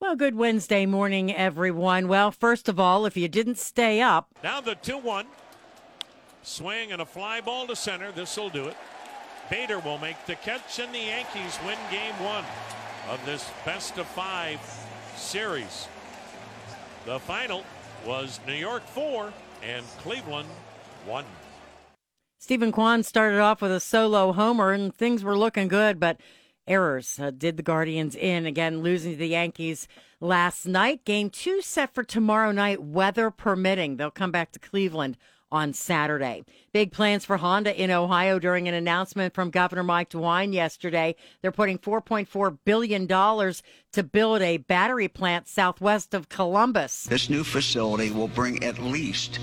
Well, good Wednesday morning, everyone. Well, first of all, if you didn't stay up, Now the 2 1. Swing and a fly ball to center. This will do it. Bader will make the catch, and the Yankees win game one of this best of five series. The final was New York 4 and Cleveland 1. Steven Kwan started off with a solo homer and things were looking good, but errors uh, did the Guardians in. Again, losing to the Yankees last night. Game two set for tomorrow night, weather permitting. They'll come back to Cleveland on Saturday. Big plans for Honda in Ohio during an announcement from Governor Mike DeWine yesterday. They're putting $4.4 billion to build a battery plant southwest of Columbus. This new facility will bring at least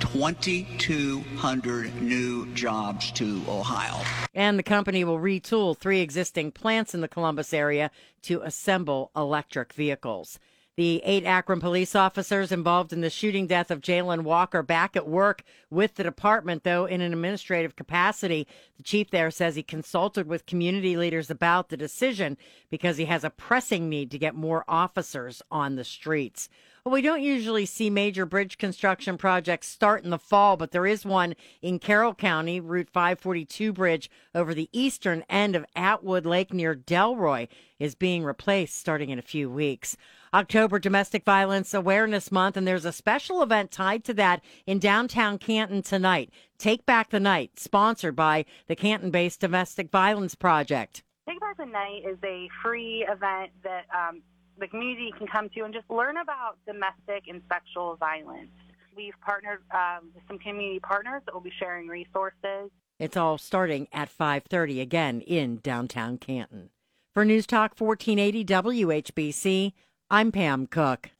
2,200 new jobs to Ohio. And the company will retool three existing plants in the Columbus area to assemble electric vehicles. The eight Akron police officers involved in the shooting death of Jayland Walker back at work with the department, though in an administrative capacity. The chief there says he consulted with community leaders about the decision because he has a pressing need to get more officers on the streets. Well, we don't usually see major bridge construction projects start in the fall, but there is one in Carroll County, Route 542 bridge over the eastern end of Atwood Lake near Dellroy is being replaced starting in a few weeks. October Domestic Violence Awareness Month, and there's a special event tied to that in downtown Canton tonight. Take Back the Night, sponsored by the Canton based Domestic Violence Project. Take Back the Night is a free event that um, the community can come to and just learn about domestic and sexual violence. We've partnered um, with some community partners that will be sharing resources. It's all starting at 5:30 again in downtown Canton. For News Talk 1480 WHBC, I'm Pam Cook.